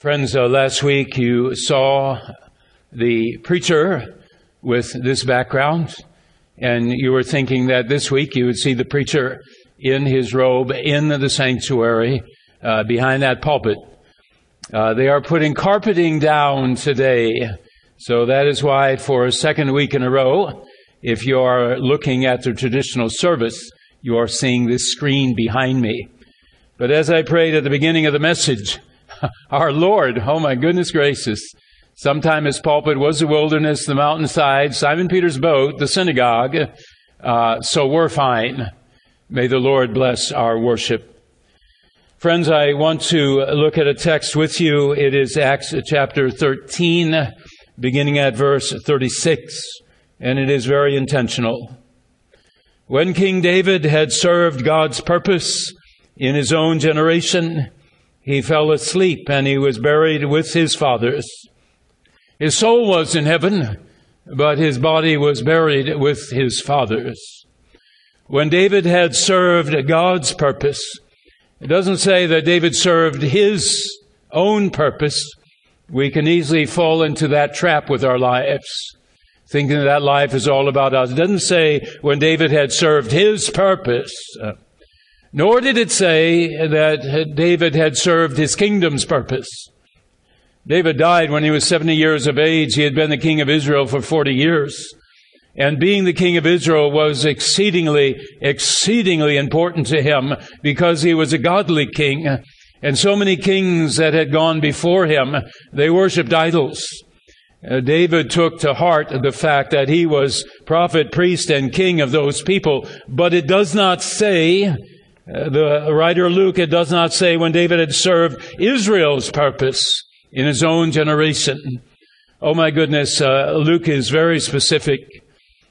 Friends, uh, last week you saw the preacher with this background, and you were thinking that this week you would see the preacher in his robe in the sanctuary uh, behind that pulpit. Uh, they are putting carpeting down today, so that is why for a second week in a row, if you are looking at the traditional service, you are seeing this screen behind me. But as I prayed at the beginning of the message, our Lord, oh my goodness gracious. Sometime his pulpit was the wilderness, the mountainside, Simon Peter's boat, the synagogue. Uh, so we're fine. May the Lord bless our worship. Friends, I want to look at a text with you. It is Acts chapter 13, beginning at verse 36, and it is very intentional. When King David had served God's purpose in his own generation, he fell asleep and he was buried with his fathers. His soul was in heaven, but his body was buried with his fathers. When David had served God's purpose, it doesn't say that David served his own purpose. We can easily fall into that trap with our lives, thinking that life is all about us. It doesn't say when David had served his purpose. Nor did it say that David had served his kingdom's purpose. David died when he was 70 years of age. He had been the king of Israel for 40 years. And being the king of Israel was exceedingly, exceedingly important to him because he was a godly king. And so many kings that had gone before him, they worshiped idols. Uh, David took to heart the fact that he was prophet, priest, and king of those people, but it does not say the writer Luke, it does not say when David had served Israel's purpose in his own generation. Oh my goodness, uh, Luke is very specific.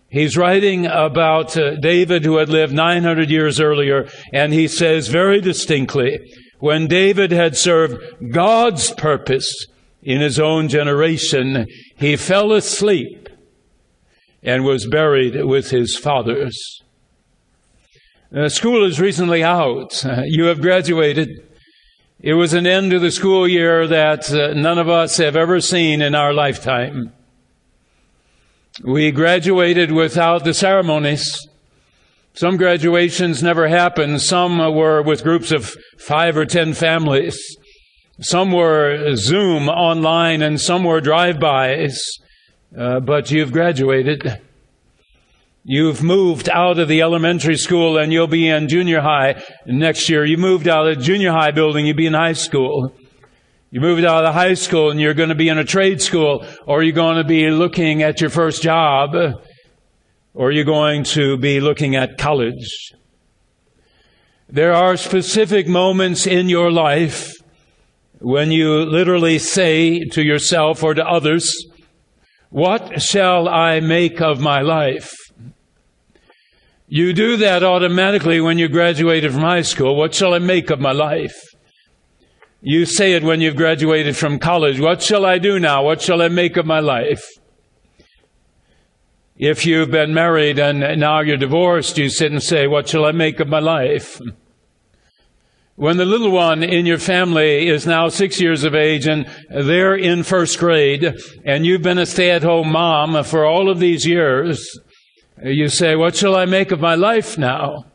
He's writing about uh, David who had lived 900 years earlier, and he says very distinctly, when David had served God's purpose in his own generation, he fell asleep and was buried with his fathers. Uh, school is recently out. Uh, you have graduated. It was an end to the school year that uh, none of us have ever seen in our lifetime. We graduated without the ceremonies. Some graduations never happened. Some were with groups of five or ten families. Some were Zoom online and some were drive-bys. Uh, but you've graduated. You've moved out of the elementary school and you'll be in junior high next year. You moved out of the junior high building, you'll be in high school. You moved out of high school and you're going to be in a trade school or you're going to be looking at your first job or you're going to be looking at college. There are specific moments in your life when you literally say to yourself or to others, what shall I make of my life? You do that automatically when you graduated from high school. What shall I make of my life? You say it when you've graduated from college. What shall I do now? What shall I make of my life? If you've been married and now you're divorced, you sit and say, What shall I make of my life? When the little one in your family is now six years of age and they're in first grade and you've been a stay at home mom for all of these years, you say, What shall I make of my life now?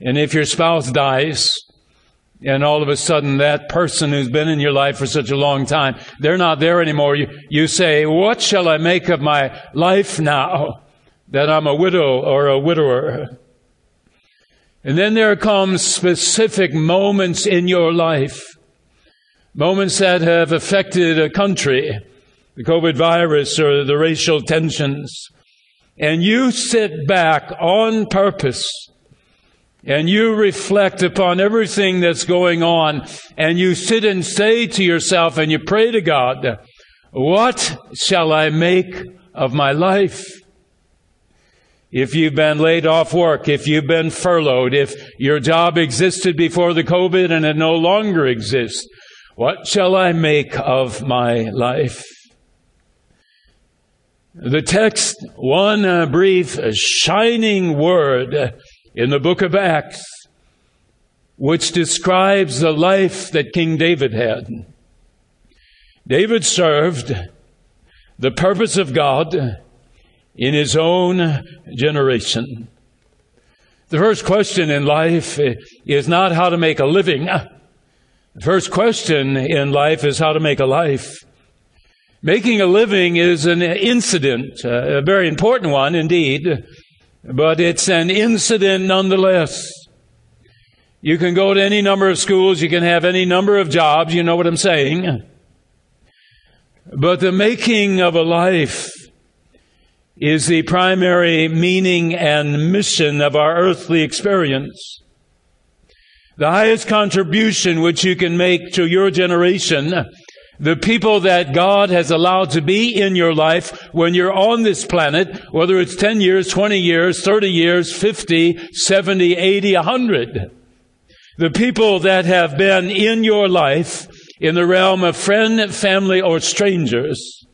And if your spouse dies, and all of a sudden that person who's been in your life for such a long time, they're not there anymore. You, you say, What shall I make of my life now that I'm a widow or a widower? And then there comes specific moments in your life, moments that have affected a country, the COVID virus or the racial tensions, and you sit back on purpose and you reflect upon everything that's going on and you sit and say to yourself and you pray to God, what shall I make of my life? If you've been laid off work, if you've been furloughed, if your job existed before the COVID and it no longer exists, what shall I make of my life? The text, one uh, brief shining word in the book of Acts. which describes the life that King David had. David served the purpose of God in his own generation. The first question in life is not how to make a living. The first question in life is how to make a life. Making a living is an incident, uh, a very important one indeed, but it's an incident nonetheless. You can go to any number of schools, you can have any number of jobs, you know what I'm saying. But the making of a life is the primary meaning and mission of our earthly experience. The highest contribution which you can make to your generation, the people that God has allowed to be in your life when you're on this planet, whether it's 10 years, 20 years, 30 years, 50, 70, 80, 100. The people that have been in your life in the realm of friend, family, or strangers.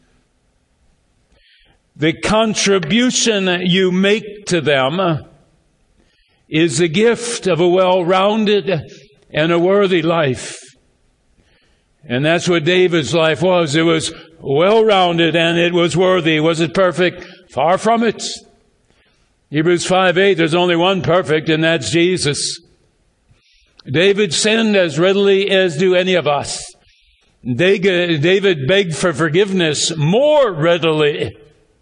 The contribution you make to them is the gift of a well-rounded and a worthy life. And that's what David's life was. It was well-rounded and it was worthy. Was it perfect? Far from it. Hebrews 5 8, there's only one perfect, and that's Jesus. David sinned as readily as do any of us. David begged for forgiveness more readily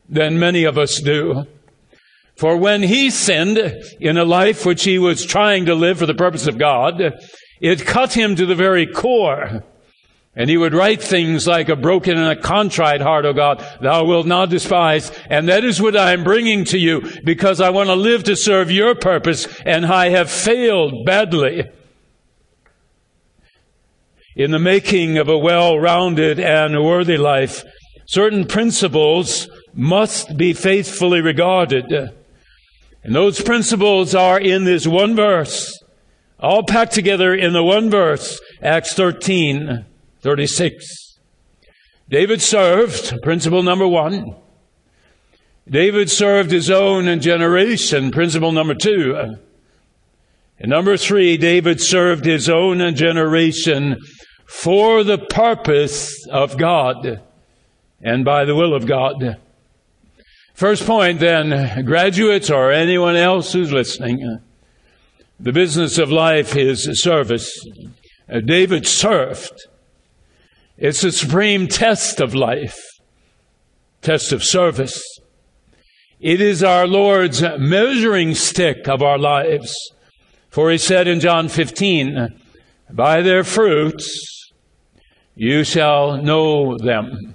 than many of us do. For when he sinned in a life which he was trying to live for the purpose of God, it cut him to the very core. And he would write things like a broken and a contrite heart, O God, thou wilt not despise. And that is what I am bringing to you because I want to live to serve your purpose and I have failed badly in the making of a well-rounded and worthy life, certain principles must be faithfully regarded. And those principles are in this one verse, all packed together in the one verse, Acts 13, 36. David served, principle number one. David served his own and generation, principle number two. And number three, David served his own and generation for the purpose of God and by the will of God. First point then, graduates or anyone else who's listening, the business of life is service. David served. It's the supreme test of life, test of service. It is our Lord's measuring stick of our lives. For he said in John 15, by their fruits you shall know them.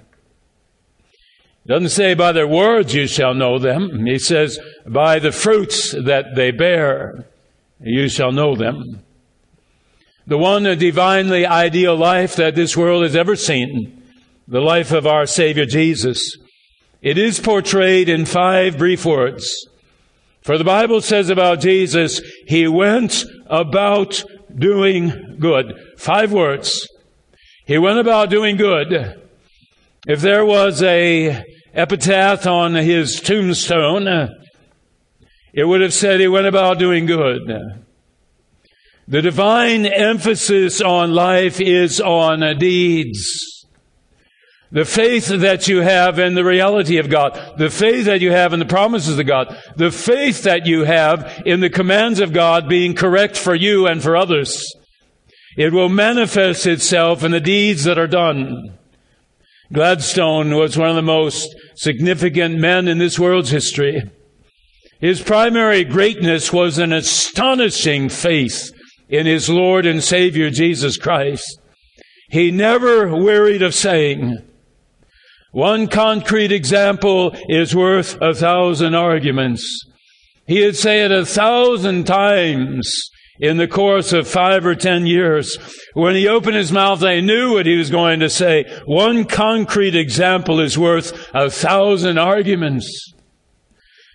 It doesn't say by their words you shall know them. He says by the fruits that they bear you shall know them. The one divinely ideal life that this world has ever seen, the life of our Savior Jesus, it is portrayed in five brief words. For the Bible says about Jesus, He went about doing good. Five words. He went about doing good. If there was a epitaph on his tombstone, it would have said he went about doing good. The divine emphasis on life is on deeds. The faith that you have in the reality of God, the faith that you have in the promises of God, the faith that you have in the commands of God being correct for you and for others. It will manifest itself in the deeds that are done. Gladstone was one of the most significant men in this world's history. His primary greatness was an astonishing faith in his Lord and Savior Jesus Christ. He never wearied of saying, one concrete example is worth a thousand arguments. He'd say it a thousand times in the course of five or ten years. When he opened his mouth, they knew what he was going to say. One concrete example is worth a thousand arguments.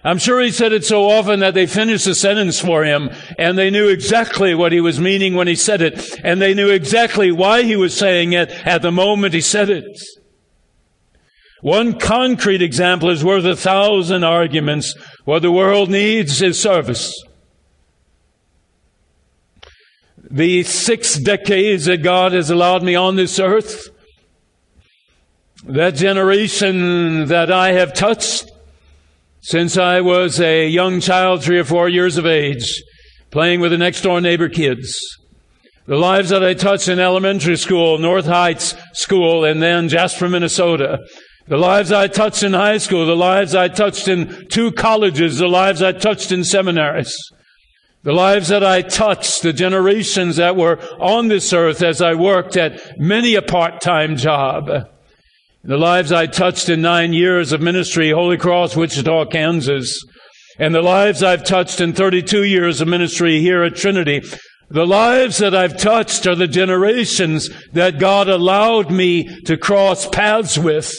I'm sure he said it so often that they finished the sentence for him and they knew exactly what he was meaning when he said it and they knew exactly why he was saying it at the moment he said it. One concrete example is worth a thousand arguments. What the world needs is service. the six decades that God has allowed me on this earth, that generation that I have touched since I was a young child, three or four years of age, playing with the next door neighbor kids. The lives that I touched in elementary school, North Heights School, and then Jasper, Minnesota. The lives I touched in high school, the lives I touched in two colleges, the lives I touched in seminaries. The lives that I touched, the generations that were on this earth as I worked at many a part-time job. The lives I touched in nine years of ministry, Holy Cross, Wichita, Kansas. And the lives I've touched in 32 years of ministry here at Trinity. The lives that I've touched are the generations that God allowed me to cross paths with.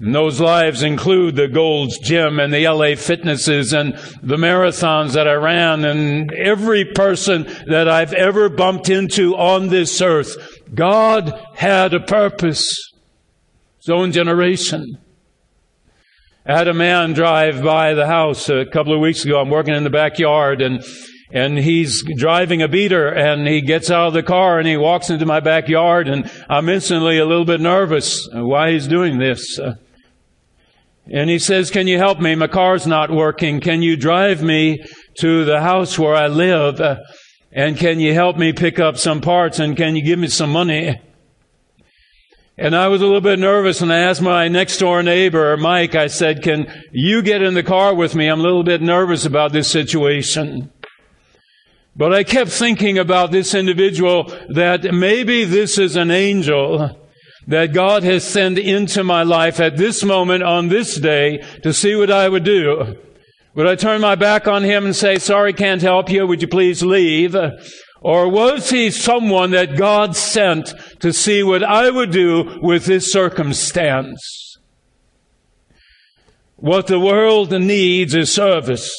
And those lives include the Gold's Gym and the LA Fitnesses and the marathons that I ran and every person that I've ever bumped into on this earth. God had a purpose. His own generation. I had a man drive by the house a couple of weeks ago. I'm working in the backyard and and he's driving a beater and he gets out of the car and he walks into my backyard and I'm instantly a little bit nervous why he's doing this. Uh, and he says, can you help me? My car's not working. Can you drive me to the house where I live? Uh, and can you help me pick up some parts? And can you give me some money? And I was a little bit nervous and I asked my next door neighbor, Mike, I said, can you get in the car with me? I'm a little bit nervous about this situation. But I kept thinking about this individual that maybe this is an angel that God has sent into my life at this moment on this day to see what I would do. Would I turn my back on him and say, sorry, can't help you. Would you please leave? Or was he someone that God sent to see what I would do with this circumstance? What the world needs is service.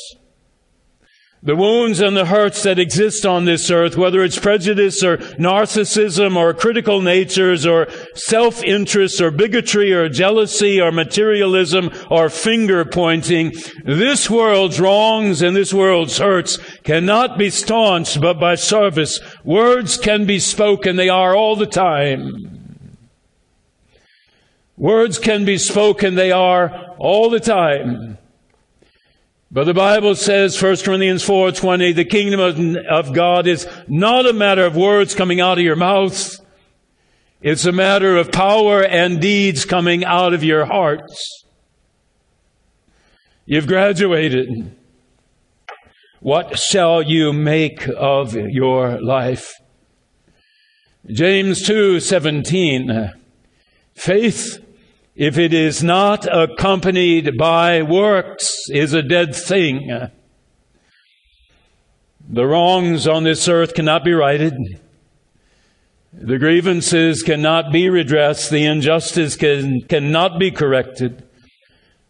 The wounds and the hurts that exist on this earth, whether it's prejudice or narcissism or critical natures or self-interest or bigotry or jealousy or materialism or finger pointing, this world's wrongs and this world's hurts cannot be staunched but by service. Words can be spoken. They are all the time. Words can be spoken. They are all the time. But the Bible says, 1 Corinthians 4.20, the kingdom of, God is not a matter of words coming out of your mouth. It's a matter of power and deeds coming out of your hearts. You've graduated. What shall you make of your life? James 2:17 Faith if it is not accompanied by works, is a dead thing. The wrongs on this earth cannot be righted. The grievances cannot be redressed. The injustice can, cannot be corrected.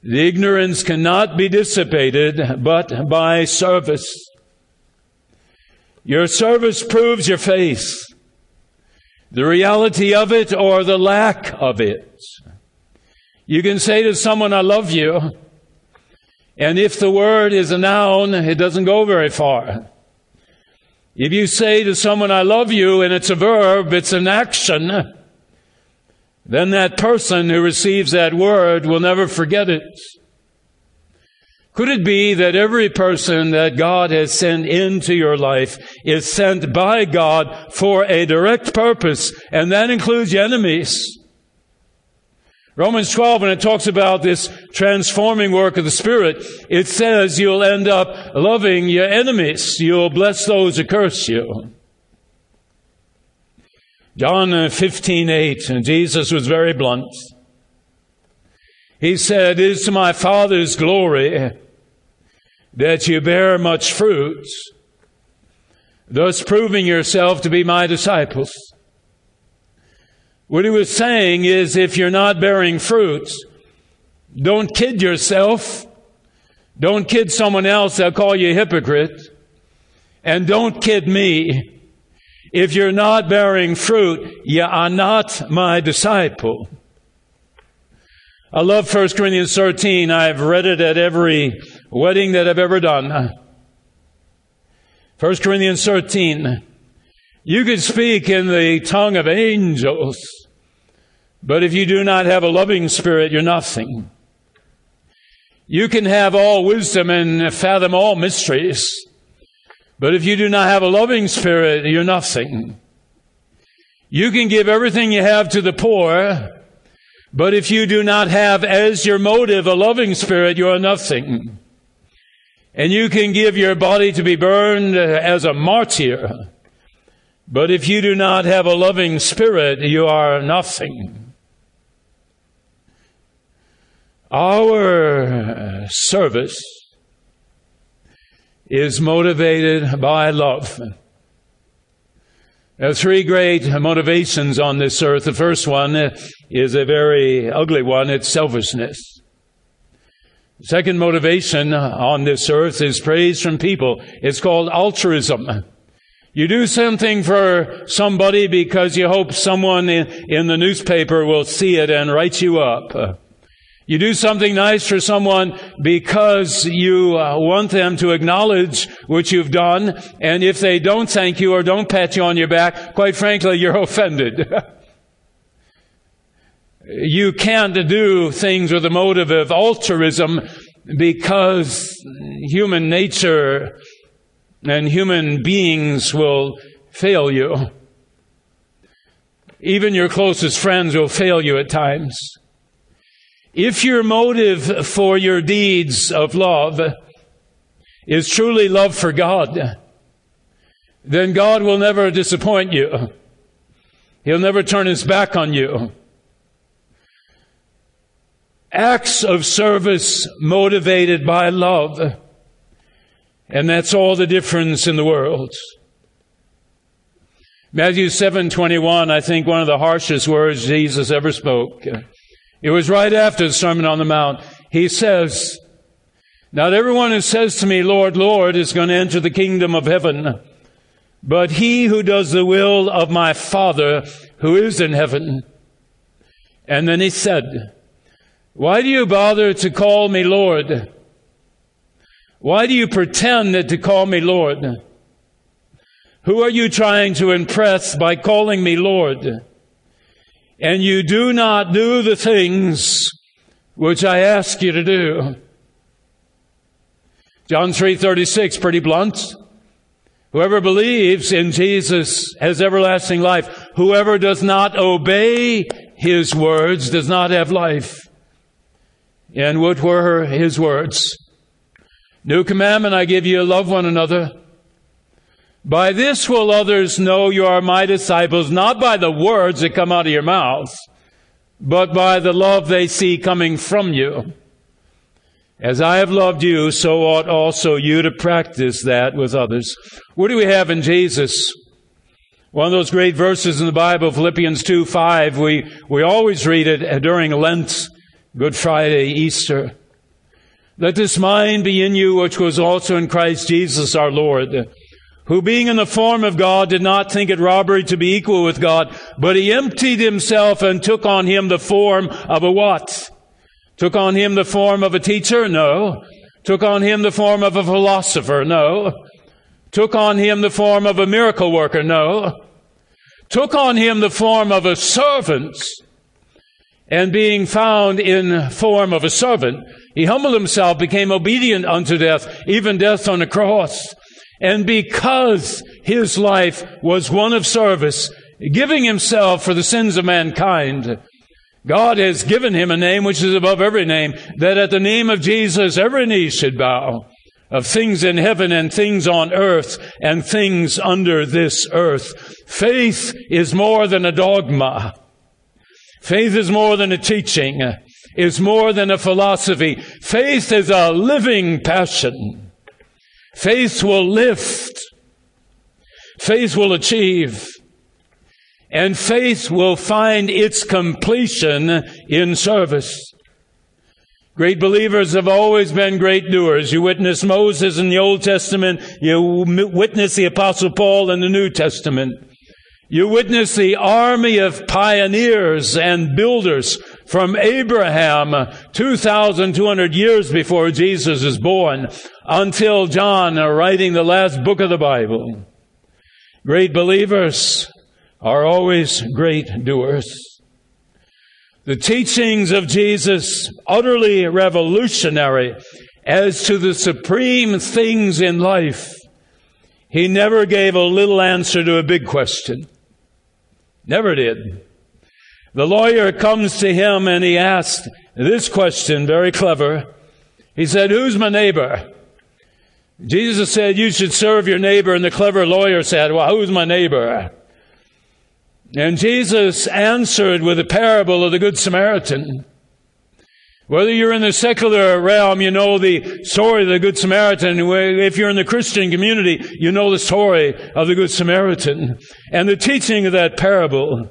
The ignorance cannot be dissipated, but by service. Your service proves your faith, the reality of it or the lack of it. You can say to someone, I love you. And if the word is a noun, it doesn't go very far. If you say to someone, I love you, and it's a verb, it's an action, then that person who receives that word will never forget it. Could it be that every person that God has sent into your life is sent by God for a direct purpose, and that includes enemies? Romans 12, when it talks about this transforming work of the Spirit, it says you'll end up loving your enemies. You'll bless those who curse you. John 15, 8, and Jesus was very blunt. He said, It is to my Father's glory that you bear much fruit, thus proving yourself to be my disciples. What he was saying is if you're not bearing fruits, don't kid yourself. Don't kid someone else. They'll call you a hypocrite. And don't kid me. If you're not bearing fruit, you are not my disciple. I love 1 Corinthians 13. I've read it at every wedding that I've ever done. 1 Corinthians 13. You could speak in the tongue of angels, but if you do not have a loving spirit, you're nothing. You can have all wisdom and fathom all mysteries, but if you do not have a loving spirit, you're nothing. You can give everything you have to the poor, but if you do not have as your motive a loving spirit, you are nothing. And you can give your body to be burned as a martyr, but if you do not have a loving spirit, you are nothing. Our service is motivated by love. There are three great motivations on this earth. The first one is a very ugly one. It's selfishness. The second motivation on this earth is praise from people. It's called altruism. You do something for somebody because you hope someone in, the newspaper will see it and write you up. You do something nice for someone because you uh, want them to acknowledge what you've done. And if they don't thank you or don't pat you on your back, quite frankly, you're offended. you can't do things with a motive of altruism because human nature and human beings will fail you. Even your closest friends will fail you at times. If your motive for your deeds of love is truly love for God, then God will never disappoint you. He'll never turn his back on you. Acts of service motivated by love. And that's all the difference in the world. Matthew 7:21 I think one of the harshest words Jesus ever spoke. It was right after the Sermon on the Mount. He says, Not everyone who says to me, Lord, Lord, is going to enter the kingdom of heaven, but he who does the will of my Father who is in heaven. And then he said, Why do you bother to call me Lord? Why do you pretend to call me Lord? Who are you trying to impress by calling me Lord? and you do not do the things which I ask you to do. John 3:36 pretty blunt. Whoever believes in Jesus has everlasting life. Whoever does not obey his words does not have life. And what were his words? New commandment I give you, love one another. By this will others know you are my disciples, not by the words that come out of your mouth, but by the love they see coming from you. As I have loved you, so ought also you to practice that with others. What do we have in Jesus? One of those great verses in the Bible, Philippians 2 5, we, we always read it during Lent, Good Friday, Easter. Let this mind be in you, which was also in Christ Jesus our Lord who being in the form of God did not think it robbery to be equal with God, but he emptied himself and took on him the form of a what? Took on him the form of a teacher? No. Took on him the form of a philosopher? No. Took on him the form of a miracle worker? No. Took on him the form of a servant. And being found in form of a servant, he humbled himself, became obedient unto death, even death on the cross. And because his life was one of service, giving himself for the sins of mankind, God has given him a name which is above every name, that at the name of Jesus every knee should bow, of things in heaven and things on earth and things under this earth. Faith is more than a dogma. Faith is more than a teaching, is more than a philosophy. Faith is a living passion. Faith will lift. Faith will achieve. And faith will find its completion in service. Great believers have always been great doers. You witness Moses in the Old Testament. You witness the Apostle Paul in the New Testament. You witness the army of pioneers and builders from Abraham 2,200 years before Jesus is born until John writing the last book of the Bible. Great believers are always great doers. The teachings of Jesus, utterly revolutionary as to the supreme things in life. He never gave a little answer to a big question. Never did. The lawyer comes to him and he asked this question, very clever. He said, Who's my neighbor? Jesus said, You should serve your neighbor. And the clever lawyer said, Well, who's my neighbor? And Jesus answered with a parable of the Good Samaritan. Whether you're in the secular realm, you know the story of the Good Samaritan. If you're in the Christian community, you know the story of the Good Samaritan. And the teaching of that parable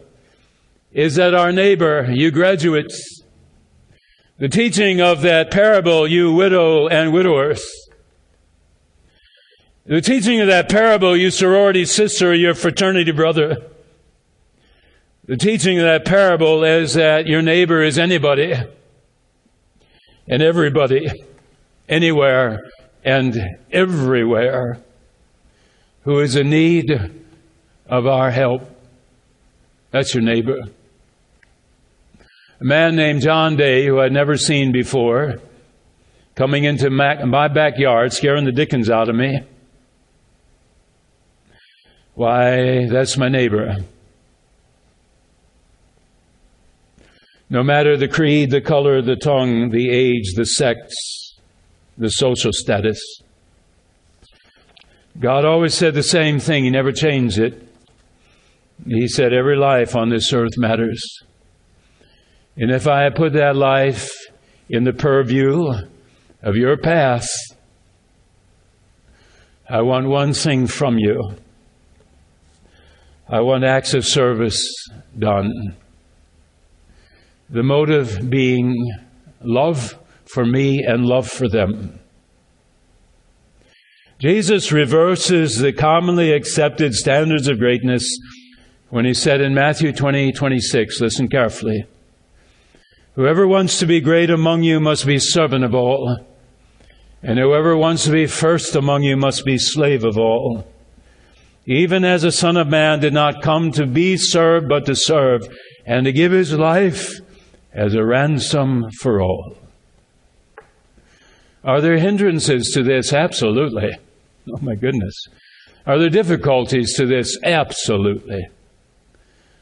is that our neighbor, you graduates, the teaching of that parable, you widow and widowers, the teaching of that parable, you sorority sister, your fraternity brother, the teaching of that parable is that your neighbor is anybody and everybody, anywhere and everywhere who is in need of our help. That's your neighbor. A man named John Day, who I'd never seen before, coming into my backyard, scaring the dickens out of me. Why, that's my neighbor. No matter the creed, the color, the tongue, the age, the sex, the social status. God always said the same thing. He never changed it. He said, Every life on this earth matters. And if I put that life in the purview of your path, I want one thing from you. I want acts of service done. The motive being love for me and love for them. Jesus reverses the commonly accepted standards of greatness when he said in Matthew 20, 26, listen carefully. Whoever wants to be great among you must be servant of all, and whoever wants to be first among you must be slave of all. Even as a son of man did not come to be served, but to serve, and to give his life as a ransom for all. Are there hindrances to this? Absolutely. Oh my goodness. Are there difficulties to this? Absolutely.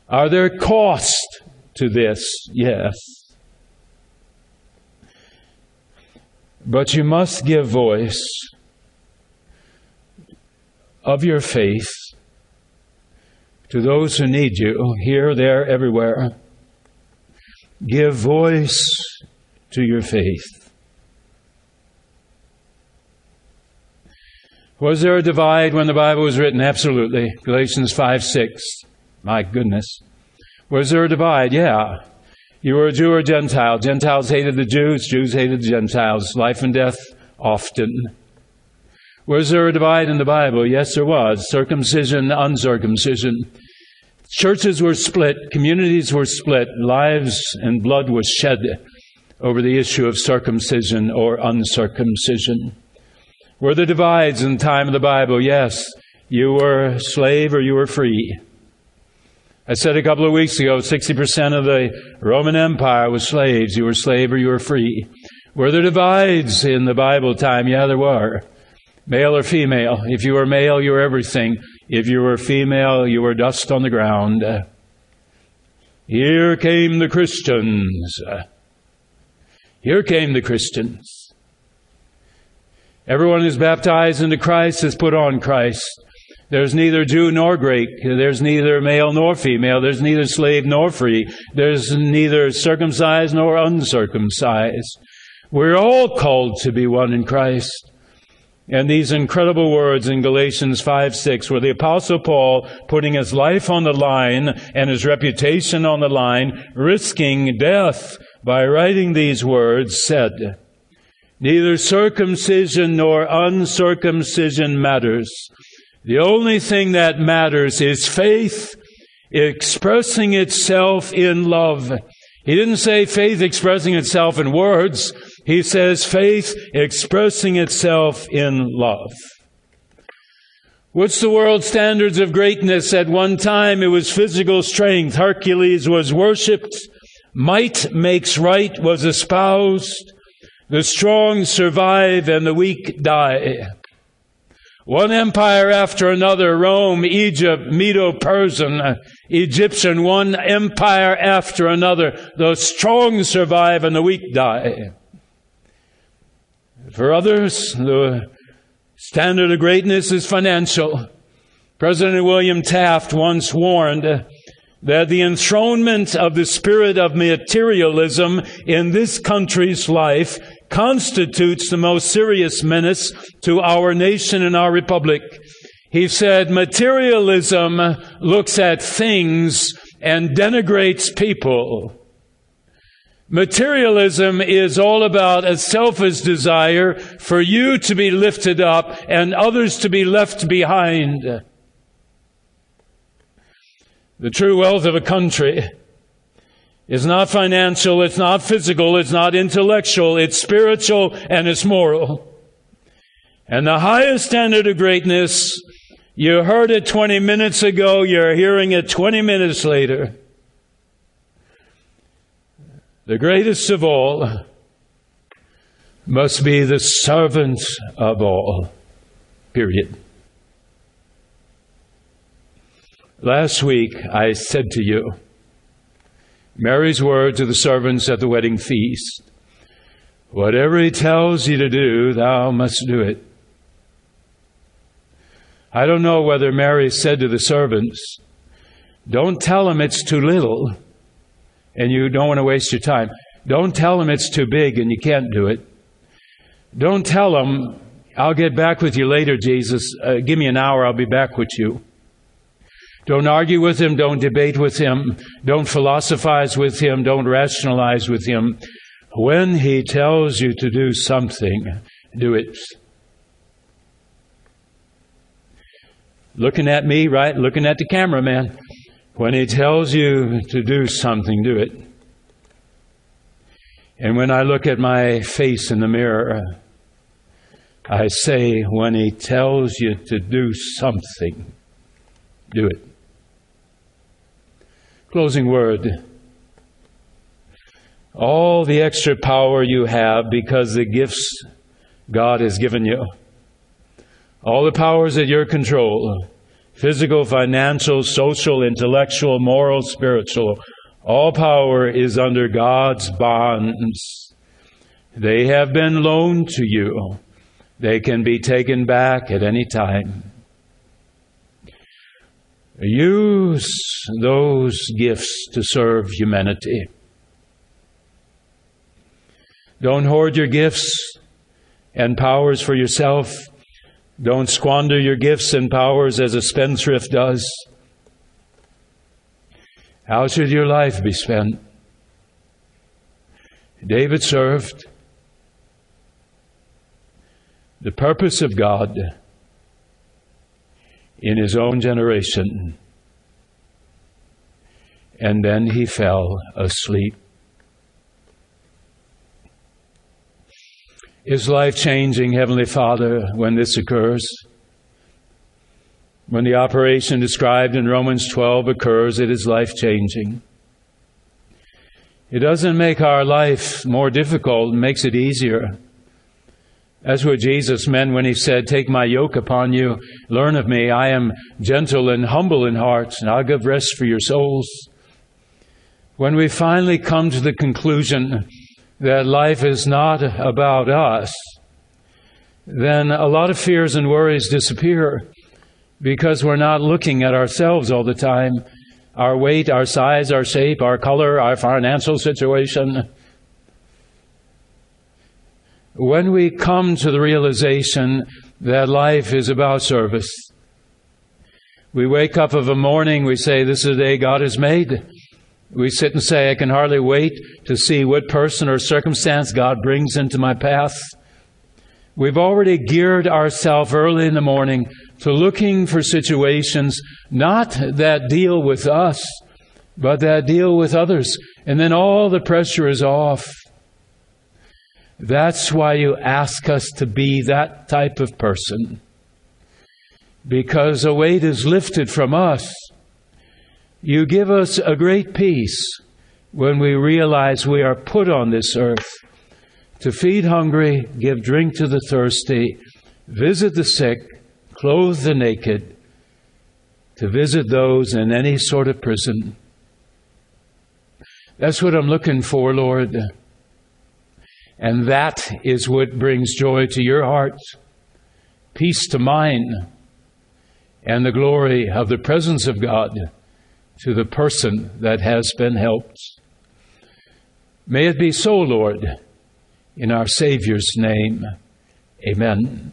Are there costs to this? Yes. But you must give voice of your faith to those who need you, here, there, everywhere. Give voice to your faith. Was there a divide when the Bible was written? Absolutely. Galatians 5 6. My goodness. Was there a divide? Yeah. You were a Jew or a Gentile. Gentiles hated the Jews, Jews hated the Gentiles. Life and death often. Was there a divide in the Bible? Yes, there was. Circumcision, uncircumcision. Churches were split, communities were split, lives and blood was shed over the issue of circumcision or uncircumcision. Were there divides in the time of the Bible? Yes. You were slave or you were free. I said a couple of weeks ago, 60% of the Roman Empire was slaves. You were slave or you were free. Were there divides in the Bible time? Yeah, there were. Male or female. If you were male, you were everything. If you were female, you were dust on the ground. Here came the Christians. Here came the Christians. Everyone who's baptized into Christ has put on Christ. There's neither Jew nor Greek. There's neither male nor female. There's neither slave nor free. There's neither circumcised nor uncircumcised. We're all called to be one in Christ. And these incredible words in Galatians 5 6, where the Apostle Paul, putting his life on the line and his reputation on the line, risking death by writing these words, said, Neither circumcision nor uncircumcision matters. The only thing that matters is faith expressing itself in love. He didn't say faith expressing itself in words. He says faith expressing itself in love. What's the world standards of greatness? At one time it was physical strength. Hercules was worshipped. Might makes right was espoused. The strong survive and the weak die. One empire after another, Rome, Egypt, Medo-Persian, Egyptian, one empire after another. The strong survive and the weak die. For others, the Standard of greatness is financial. President William Taft once warned that the enthronement of the spirit of materialism in this country's life constitutes the most serious menace to our nation and our republic. He said, materialism looks at things and denigrates people. Materialism is all about a selfish desire for you to be lifted up and others to be left behind. The true wealth of a country is not financial, it's not physical, it's not intellectual, it's spiritual and it's moral. And the highest standard of greatness, you heard it 20 minutes ago, you're hearing it 20 minutes later. The greatest of all must be the servant of all. Period. Last week I said to you, Mary's word to the servants at the wedding feast, whatever he tells you to do, thou must do it. I don't know whether Mary said to the servants, don't tell him it's too little and you don't want to waste your time. Don't tell them it's too big and you can't do it. Don't tell them, I'll get back with you later, Jesus. Uh, give me an hour, I'll be back with you. Don't argue with him. Don't debate with him. Don't philosophize with him. Don't rationalize with him. When he tells you to do something, do it. Looking at me, right? Looking at the cameraman. When He tells you to do something, do it. And when I look at my face in the mirror, I say, when He tells you to do something, do it. Closing word. All the extra power you have because the gifts God has given you, all the powers at your control, physical, financial, social, intellectual, moral, spiritual. All power is under God's bonds. They have been loaned to you. They can be taken back at any time. Use those gifts to serve humanity. Don't hoard your gifts and powers for yourself. Don't squander your gifts and powers as a spendthrift does. How should your life be spent? David served the purpose of God in his own generation, and then he fell asleep. Is life changing, Heavenly Father, when this occurs. When the operation described in Romans 12 occurs, it is life changing. It doesn't make our life more difficult, it makes it easier. That's what Jesus meant when he said, Take my yoke upon you, learn of me. I am gentle and humble in heart, and I'll give rest for your souls. When we finally come to the conclusion that life is not about us, then a lot of fears and worries disappear because we're not looking at ourselves all the time our weight, our size, our shape, our color, our financial situation. When we come to the realization that life is about service, we wake up of a morning, we say, This is the day God has made. We sit and say, I can hardly wait to see what person or circumstance God brings into my path. We've already geared ourselves early in the morning to looking for situations not that deal with us, but that deal with others. And then all the pressure is off. That's why you ask us to be that type of person. because a weight is lifted from us. You give us a great peace when we realize we are put on this earth to feed hungry, give drink to the thirsty, visit the sick, clothe the naked, to visit those in any sort of prison. That's what I'm looking for, Lord. And that is what brings joy to your heart, peace to mine, and the glory of the presence of God to the person that has been helped. May it be so, Lord, in our Savior's name. Amen.